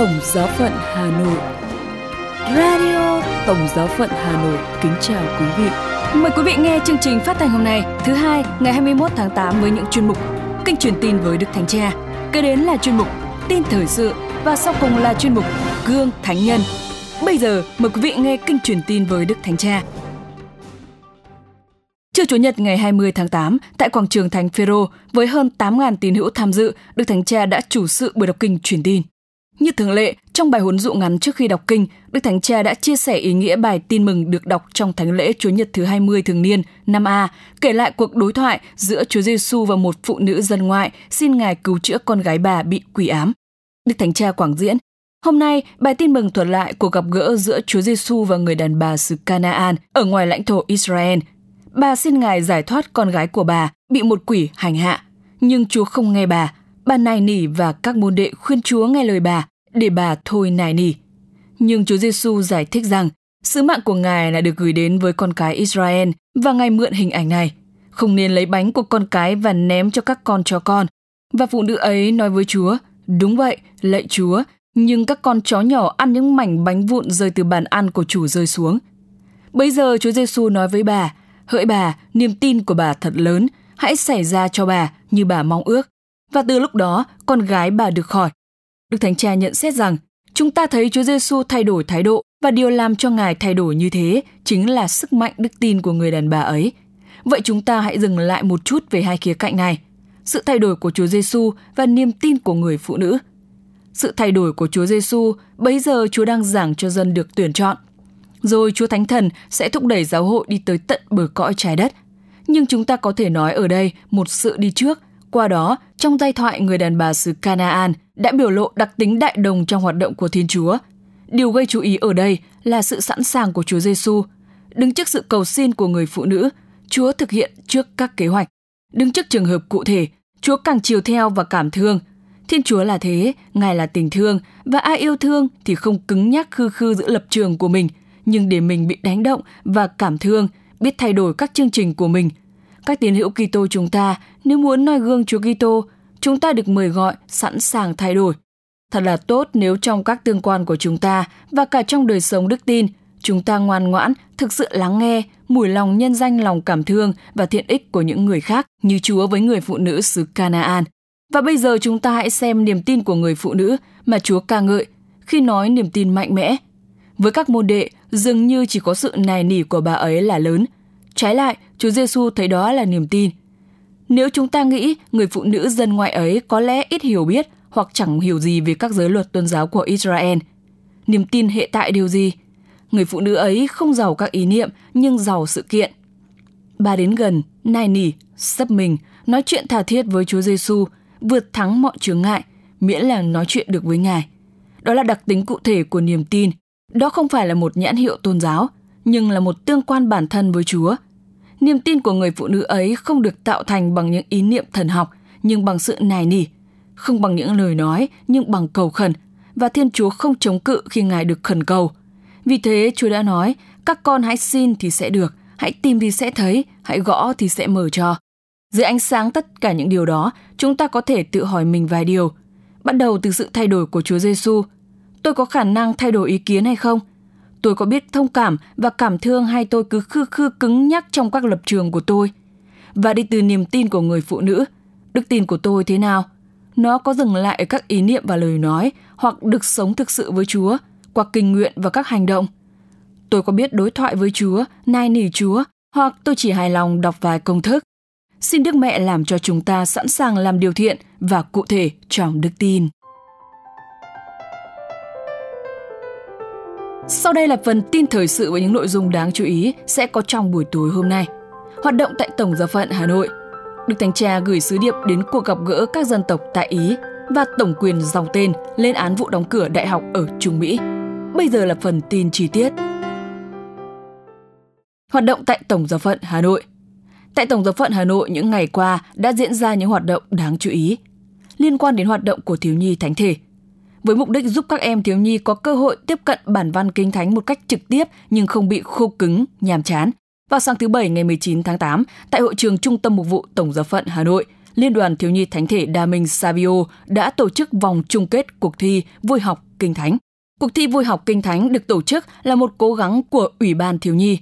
Tổng Giáo phận Hà Nội. Radio Tổng Giáo phận Hà Nội kính chào quý vị. Mời quý vị nghe chương trình phát thanh hôm nay, thứ hai, ngày 21 tháng 8 với những chuyên mục Kênh truyền tin với Đức Thánh Cha. Kế đến là chuyên mục Tin thời sự và sau cùng là chuyên mục Gương Thánh Nhân. Bây giờ mời quý vị nghe kênh truyền tin với Đức Thánh Cha. Trưa Chủ nhật ngày 20 tháng 8, tại quảng trường Thánh Phêrô với hơn 8.000 tín hữu tham dự, Đức Thánh Cha đã chủ sự buổi đọc kinh truyền tin. Như thường lệ, trong bài huấn dụ ngắn trước khi đọc kinh, Đức Thánh Cha đã chia sẻ ý nghĩa bài tin mừng được đọc trong Thánh lễ Chúa Nhật thứ 20 thường niên năm A, kể lại cuộc đối thoại giữa Chúa Giêsu và một phụ nữ dân ngoại xin Ngài cứu chữa con gái bà bị quỷ ám. Đức Thánh Cha quảng diễn Hôm nay, bài tin mừng thuật lại cuộc gặp gỡ giữa Chúa Giêsu và người đàn bà xứ Canaan ở ngoài lãnh thổ Israel. Bà xin Ngài giải thoát con gái của bà bị một quỷ hành hạ, nhưng Chúa không nghe bà. Bà nài nỉ và các môn đệ khuyên Chúa nghe lời bà để bà thôi nài nỉ. Nhưng Chúa Giêsu giải thích rằng sứ mạng của Ngài là được gửi đến với con cái Israel và Ngài mượn hình ảnh này. Không nên lấy bánh của con cái và ném cho các con chó con. Và phụ nữ ấy nói với Chúa, đúng vậy, lạy Chúa, nhưng các con chó nhỏ ăn những mảnh bánh vụn rơi từ bàn ăn của chủ rơi xuống. Bây giờ Chúa Giêsu nói với bà, hỡi bà, niềm tin của bà thật lớn, hãy xảy ra cho bà như bà mong ước. Và từ lúc đó, con gái bà được khỏi. Đức Thánh Cha nhận xét rằng, chúng ta thấy Chúa Giêsu thay đổi thái độ và điều làm cho Ngài thay đổi như thế chính là sức mạnh đức tin của người đàn bà ấy. Vậy chúng ta hãy dừng lại một chút về hai khía cạnh này. Sự thay đổi của Chúa Giêsu và niềm tin của người phụ nữ. Sự thay đổi của Chúa Giêsu, bấy giờ Chúa đang giảng cho dân được tuyển chọn. Rồi Chúa Thánh Thần sẽ thúc đẩy giáo hội đi tới tận bờ cõi trái đất. Nhưng chúng ta có thể nói ở đây một sự đi trước qua đó, trong giai thoại người đàn bà xứ Canaan đã biểu lộ đặc tính đại đồng trong hoạt động của Thiên Chúa. Điều gây chú ý ở đây là sự sẵn sàng của Chúa Giêsu. Đứng trước sự cầu xin của người phụ nữ, Chúa thực hiện trước các kế hoạch. Đứng trước trường hợp cụ thể, Chúa càng chiều theo và cảm thương. Thiên Chúa là thế, Ngài là tình thương, và ai yêu thương thì không cứng nhắc khư khư giữ lập trường của mình, nhưng để mình bị đánh động và cảm thương, biết thay đổi các chương trình của mình. Các tín hữu Kitô chúng ta nếu muốn noi gương Chúa Kitô, chúng ta được mời gọi sẵn sàng thay đổi. Thật là tốt nếu trong các tương quan của chúng ta và cả trong đời sống đức tin, chúng ta ngoan ngoãn, thực sự lắng nghe, mùi lòng nhân danh lòng cảm thương và thiện ích của những người khác như Chúa với người phụ nữ xứ Canaan. Và bây giờ chúng ta hãy xem niềm tin của người phụ nữ mà Chúa ca ngợi khi nói niềm tin mạnh mẽ. Với các môn đệ, dường như chỉ có sự nài nỉ của bà ấy là lớn. Trái lại, Chúa Giêsu thấy đó là niềm tin. Nếu chúng ta nghĩ người phụ nữ dân ngoại ấy có lẽ ít hiểu biết hoặc chẳng hiểu gì về các giới luật tôn giáo của Israel, niềm tin hệ tại điều gì? Người phụ nữ ấy không giàu các ý niệm nhưng giàu sự kiện. Bà đến gần, nài nỉ, sấp mình, nói chuyện tha thiết với Chúa Giêsu, vượt thắng mọi chướng ngại, miễn là nói chuyện được với Ngài. Đó là đặc tính cụ thể của niềm tin. Đó không phải là một nhãn hiệu tôn giáo, nhưng là một tương quan bản thân với Chúa – Niềm tin của người phụ nữ ấy không được tạo thành bằng những ý niệm thần học, nhưng bằng sự nài nỉ, không bằng những lời nói, nhưng bằng cầu khẩn, và Thiên Chúa không chống cự khi Ngài được khẩn cầu. Vì thế Chúa đã nói, các con hãy xin thì sẽ được, hãy tìm thì sẽ thấy, hãy gõ thì sẽ mở cho. Dưới ánh sáng tất cả những điều đó, chúng ta có thể tự hỏi mình vài điều. Bắt đầu từ sự thay đổi của Chúa Giêsu. Tôi có khả năng thay đổi ý kiến hay không? Tôi có biết thông cảm và cảm thương hay tôi cứ khư khư cứng nhắc trong các lập trường của tôi? Và đi từ niềm tin của người phụ nữ, đức tin của tôi thế nào? Nó có dừng lại ở các ý niệm và lời nói hoặc được sống thực sự với Chúa qua kinh nguyện và các hành động? Tôi có biết đối thoại với Chúa, nai nỉ Chúa hoặc tôi chỉ hài lòng đọc vài công thức? Xin Đức Mẹ làm cho chúng ta sẵn sàng làm điều thiện và cụ thể trong đức tin. Sau đây là phần tin thời sự với những nội dung đáng chú ý sẽ có trong buổi tối hôm nay. Hoạt động tại Tổng giáo phận Hà Nội. Đức Thánh Cha gửi sứ điệp đến cuộc gặp gỡ các dân tộc tại Ý và tổng quyền dòng tên lên án vụ đóng cửa đại học ở Trung Mỹ. Bây giờ là phần tin chi tiết. Hoạt động tại Tổng giáo phận Hà Nội. Tại Tổng giáo phận Hà Nội, những ngày qua đã diễn ra những hoạt động đáng chú ý liên quan đến hoạt động của thiếu nhi thánh thể – với mục đích giúp các em thiếu nhi có cơ hội tiếp cận bản văn kinh thánh một cách trực tiếp nhưng không bị khô cứng, nhàm chán. Vào sáng thứ Bảy ngày 19 tháng 8, tại hội trường Trung tâm Mục vụ Tổng giáo phận Hà Nội, Liên đoàn Thiếu nhi Thánh thể Đa Minh Savio đã tổ chức vòng chung kết cuộc thi vui học Kinh Thánh. Cuộc thi vui học Kinh Thánh được tổ chức là một cố gắng của Ủy ban Thiếu nhi.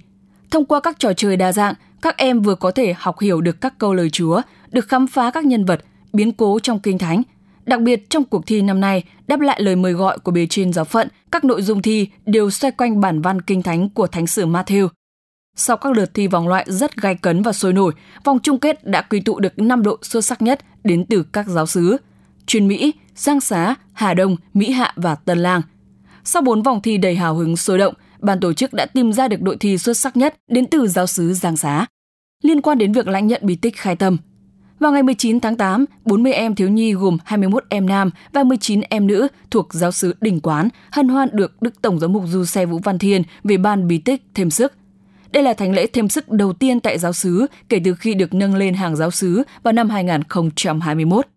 Thông qua các trò chơi đa dạng, các em vừa có thể học hiểu được các câu lời Chúa, được khám phá các nhân vật, biến cố trong Kinh Thánh. Đặc biệt trong cuộc thi năm nay, đáp lại lời mời gọi của bề trên giáo phận, các nội dung thi đều xoay quanh bản văn Kinh Thánh của Thánh sử Matthew. Sau các lượt thi vòng loại rất gai cấn và sôi nổi, vòng chung kết đã quy tụ được 5 đội xuất sắc nhất đến từ các giáo xứ. Chuyên Mỹ, Giang Xá, Hà Đông, Mỹ Hạ và Tân Lang. Sau 4 vòng thi đầy hào hứng sôi động, ban tổ chức đã tìm ra được đội thi xuất sắc nhất đến từ giáo xứ Giang Xá. Liên quan đến việc lãnh nhận bí tích khai tâm, vào ngày 19 tháng 8, 40 em thiếu nhi gồm 21 em nam và 19 em nữ thuộc giáo sứ Đình Quán hân hoan được Đức Tổng giám mục Du Xe Vũ Văn Thiên về ban bí tích thêm sức. Đây là thánh lễ thêm sức đầu tiên tại giáo sứ kể từ khi được nâng lên hàng giáo sứ vào năm 2021.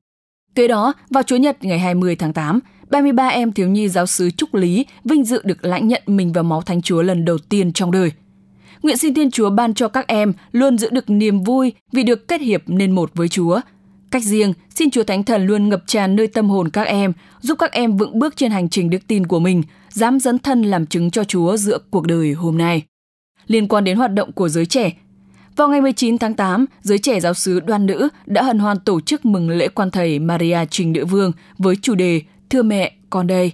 Kế đó, vào Chủ nhật ngày 20 tháng 8, 33 em thiếu nhi giáo sứ Trúc Lý vinh dự được lãnh nhận mình vào máu Thánh Chúa lần đầu tiên trong đời. Nguyện xin Thiên Chúa ban cho các em luôn giữ được niềm vui vì được kết hiệp nên một với Chúa. Cách riêng, xin Chúa Thánh Thần luôn ngập tràn nơi tâm hồn các em, giúp các em vững bước trên hành trình đức tin của mình, dám dấn thân làm chứng cho Chúa giữa cuộc đời hôm nay. Liên quan đến hoạt động của giới trẻ, vào ngày 19 tháng 8, giới trẻ giáo sứ đoan nữ đã hân hoan tổ chức mừng lễ quan thầy Maria Trình Nữ Vương với chủ đề Thưa mẹ, con đây.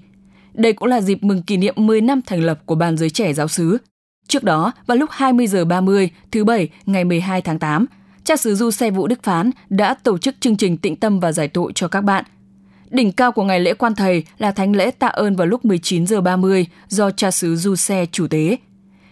Đây cũng là dịp mừng kỷ niệm 10 năm thành lập của ban giới trẻ giáo sứ. Trước đó, vào lúc 20 giờ 30 thứ Bảy ngày 12 tháng 8, cha xứ Du Xe Vũ Đức Phán đã tổ chức chương trình tịnh tâm và giải tội cho các bạn. Đỉnh cao của ngày lễ quan thầy là thánh lễ tạ ơn vào lúc 19 giờ 30 do cha xứ Du Xe chủ tế.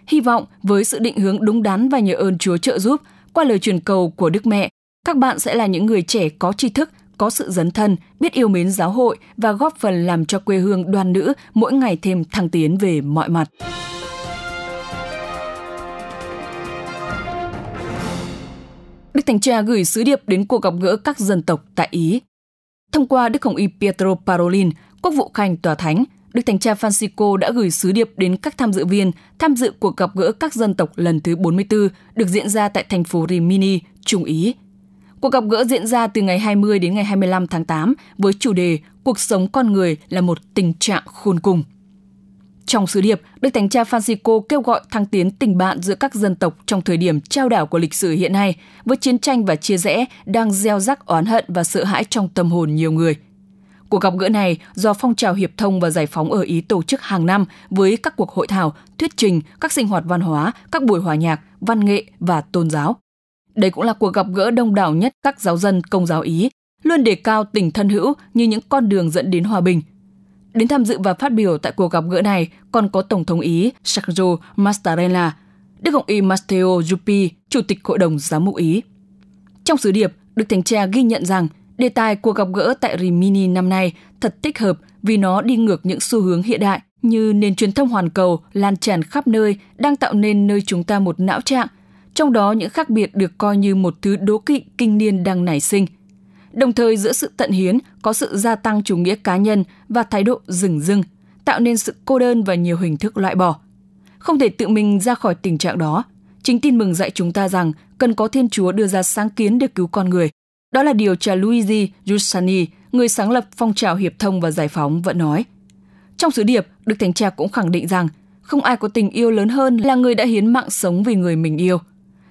Hy vọng với sự định hướng đúng đắn và nhờ ơn Chúa trợ giúp qua lời truyền cầu của Đức Mẹ, các bạn sẽ là những người trẻ có tri thức, có sự dấn thân, biết yêu mến giáo hội và góp phần làm cho quê hương đoàn nữ mỗi ngày thêm thăng tiến về mọi mặt. Đức Thánh Cha gửi sứ điệp đến cuộc gặp gỡ các dân tộc tại Ý. Thông qua Đức Hồng Y Pietro Parolin, Quốc vụ Khanh Tòa Thánh, Đức Thánh Cha Francisco đã gửi sứ điệp đến các tham dự viên tham dự cuộc gặp gỡ các dân tộc lần thứ 44 được diễn ra tại thành phố Rimini, Trung Ý. Cuộc gặp gỡ diễn ra từ ngày 20 đến ngày 25 tháng 8 với chủ đề Cuộc sống con người là một tình trạng khôn cùng. Trong sứ điệp, Đức Thánh Cha Francisco kêu gọi thăng tiến tình bạn giữa các dân tộc trong thời điểm trao đảo của lịch sử hiện nay, với chiến tranh và chia rẽ đang gieo rắc oán hận và sợ hãi trong tâm hồn nhiều người. Cuộc gặp gỡ này do phong trào hiệp thông và giải phóng ở Ý tổ chức hàng năm với các cuộc hội thảo, thuyết trình, các sinh hoạt văn hóa, các buổi hòa nhạc, văn nghệ và tôn giáo. Đây cũng là cuộc gặp gỡ đông đảo nhất các giáo dân công giáo Ý, luôn đề cao tình thân hữu như những con đường dẫn đến hòa bình, Đến tham dự và phát biểu tại cuộc gặp gỡ này còn có Tổng thống Ý Sergio Mattarella, Đức Hồng Y Matteo Zuppi, Chủ tịch Hội đồng Giám mục Ý. Trong sứ điệp, Đức Thánh Cha ghi nhận rằng đề tài cuộc gặp gỡ tại Rimini năm nay thật thích hợp vì nó đi ngược những xu hướng hiện đại như nền truyền thông hoàn cầu lan tràn khắp nơi đang tạo nên nơi chúng ta một não trạng, trong đó những khác biệt được coi như một thứ đố kỵ kinh niên đang nảy sinh – Đồng thời giữa sự tận hiến có sự gia tăng chủ nghĩa cá nhân và thái độ rừng rưng, tạo nên sự cô đơn và nhiều hình thức loại bỏ. Không thể tự mình ra khỏi tình trạng đó. Chính tin mừng dạy chúng ta rằng cần có Thiên Chúa đưa ra sáng kiến để cứu con người. Đó là điều cha Luigi Giussani, người sáng lập phong trào hiệp thông và giải phóng vẫn nói. Trong sứ điệp, Đức Thánh Cha cũng khẳng định rằng không ai có tình yêu lớn hơn là người đã hiến mạng sống vì người mình yêu –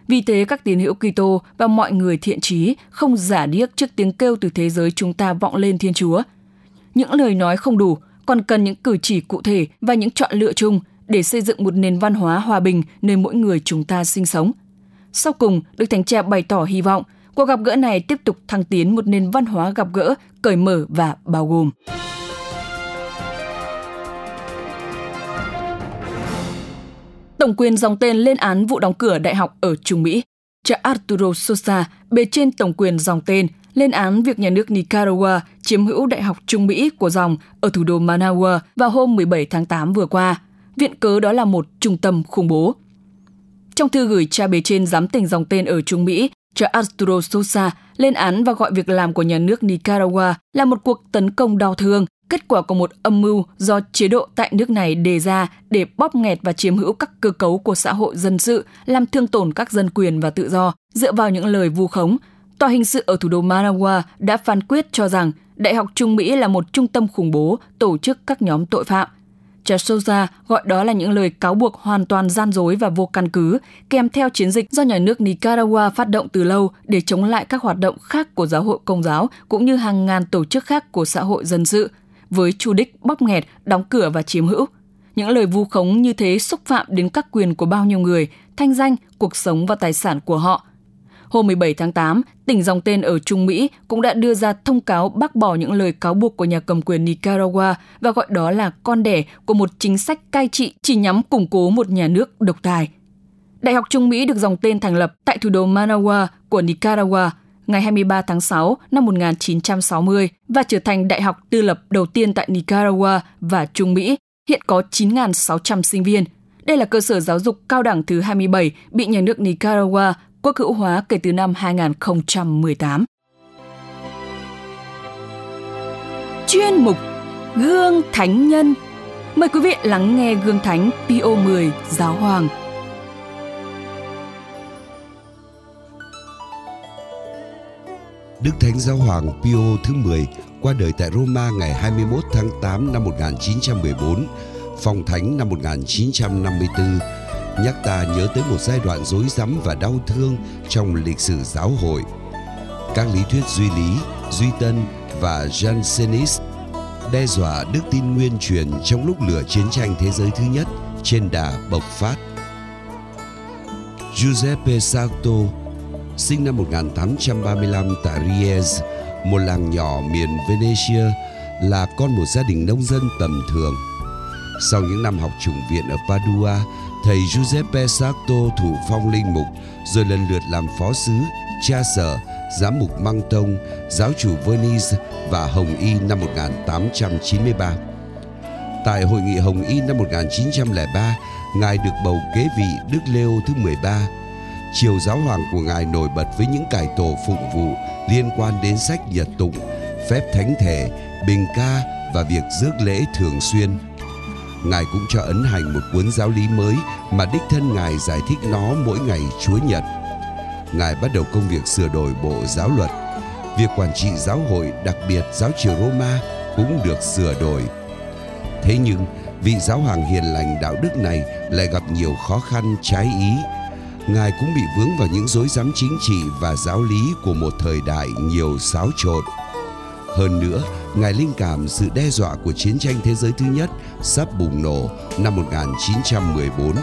vì thế các tín hữu Kitô và mọi người thiện trí không giả điếc trước tiếng kêu từ thế giới chúng ta vọng lên Thiên Chúa. Những lời nói không đủ, còn cần những cử chỉ cụ thể và những chọn lựa chung để xây dựng một nền văn hóa hòa bình nơi mỗi người chúng ta sinh sống. Sau cùng, Đức Thánh Cha bày tỏ hy vọng cuộc gặp gỡ này tiếp tục thăng tiến một nền văn hóa gặp gỡ, cởi mở và bao gồm. Tổng quyền dòng tên lên án vụ đóng cửa đại học ở Trung Mỹ. Cha Arturo Sosa, bề trên tổng quyền dòng tên, lên án việc nhà nước Nicaragua chiếm hữu Đại học Trung Mỹ của dòng ở thủ đô Managua vào hôm 17 tháng 8 vừa qua. Viện cớ đó là một trung tâm khủng bố. Trong thư gửi cha bề trên giám tỉnh dòng tên ở Trung Mỹ, cha Arturo Sosa lên án và gọi việc làm của nhà nước Nicaragua là một cuộc tấn công đau thương kết quả của một âm mưu do chế độ tại nước này đề ra để bóp nghẹt và chiếm hữu các cơ cấu của xã hội dân sự, làm thương tổn các dân quyền và tự do. Dựa vào những lời vu khống, tòa hình sự ở thủ đô Managua đã phán quyết cho rằng Đại học Trung Mỹ là một trung tâm khủng bố tổ chức các nhóm tội phạm. Chasoza gọi đó là những lời cáo buộc hoàn toàn gian dối và vô căn cứ, kèm theo chiến dịch do nhà nước Nicaragua phát động từ lâu để chống lại các hoạt động khác của giáo hội công giáo cũng như hàng ngàn tổ chức khác của xã hội dân sự, với chủ đích bóp nghẹt, đóng cửa và chiếm hữu. Những lời vu khống như thế xúc phạm đến các quyền của bao nhiêu người, thanh danh, cuộc sống và tài sản của họ – Hôm 17 tháng 8, tỉnh dòng tên ở Trung Mỹ cũng đã đưa ra thông cáo bác bỏ những lời cáo buộc của nhà cầm quyền Nicaragua và gọi đó là con đẻ của một chính sách cai trị chỉ nhắm củng cố một nhà nước độc tài. Đại học Trung Mỹ được dòng tên thành lập tại thủ đô Managua của Nicaragua ngày 23 tháng 6 năm 1960 và trở thành đại học tư lập đầu tiên tại Nicaragua và Trung Mỹ, hiện có 9.600 sinh viên. Đây là cơ sở giáo dục cao đẳng thứ 27 bị nhà nước Nicaragua quốc hữu hóa kể từ năm 2018. Chuyên mục Gương Thánh Nhân Mời quý vị lắng nghe Gương Thánh Pio 10 Giáo Hoàng. Đức Thánh Giáo Hoàng Pio thứ 10 qua đời tại Roma ngày 21 tháng 8 năm 1914, phong thánh năm 1954 nhắc ta nhớ tới một giai đoạn rối rắm và đau thương trong lịch sử giáo hội. Các lý thuyết duy lý, duy tân và Jansenist đe dọa đức tin nguyên truyền trong lúc lửa chiến tranh thế giới thứ nhất trên đà bộc phát. Giuseppe Sarto sinh năm 1835 tại Ries, một làng nhỏ miền Venetia, là con một gia đình nông dân tầm thường. Sau những năm học trùng viện ở Padua, thầy Giuseppe Sarto thủ phong linh mục, rồi lần lượt làm phó sứ, cha sở, giám mục Măng Tông, giáo chủ Venice và Hồng Y năm 1893. Tại hội nghị Hồng Y năm 1903, Ngài được bầu kế vị Đức Leo thứ 13. Triều giáo hoàng của Ngài nổi bật với những cải tổ phụng vụ liên quan đến sách nhật tụng, phép thánh thể, bình ca và việc rước lễ thường xuyên. Ngài cũng cho ấn hành một cuốn giáo lý mới mà đích thân Ngài giải thích nó mỗi ngày Chúa Nhật. Ngài bắt đầu công việc sửa đổi bộ giáo luật. Việc quản trị giáo hội, đặc biệt giáo triều Roma cũng được sửa đổi. Thế nhưng, vị giáo hoàng hiền lành đạo đức này lại gặp nhiều khó khăn trái ý. Ngài cũng bị vướng vào những rối rắm chính trị và giáo lý của một thời đại nhiều xáo trộn. Hơn nữa, Ngài linh cảm sự đe dọa của chiến tranh thế giới thứ nhất sắp bùng nổ năm 1914.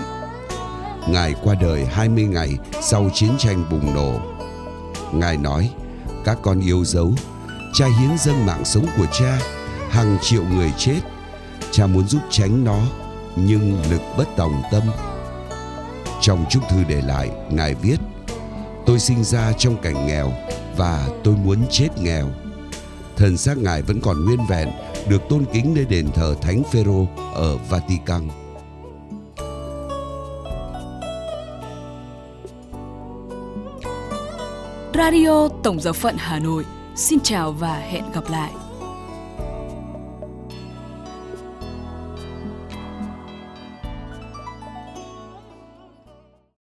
Ngài qua đời 20 ngày sau chiến tranh bùng nổ. Ngài nói, các con yêu dấu, cha hiến dâng mạng sống của cha, hàng triệu người chết. Cha muốn giúp tránh nó, nhưng lực bất tòng tâm. Trong chúc thư để lại, Ngài viết, Tôi sinh ra trong cảnh nghèo và tôi muốn chết nghèo thần xác ngài vẫn còn nguyên vẹn, được tôn kính nơi đền thờ Thánh Phêrô ở Vatican. Radio Tổng giáo phận Hà Nội. Xin chào và hẹn gặp lại.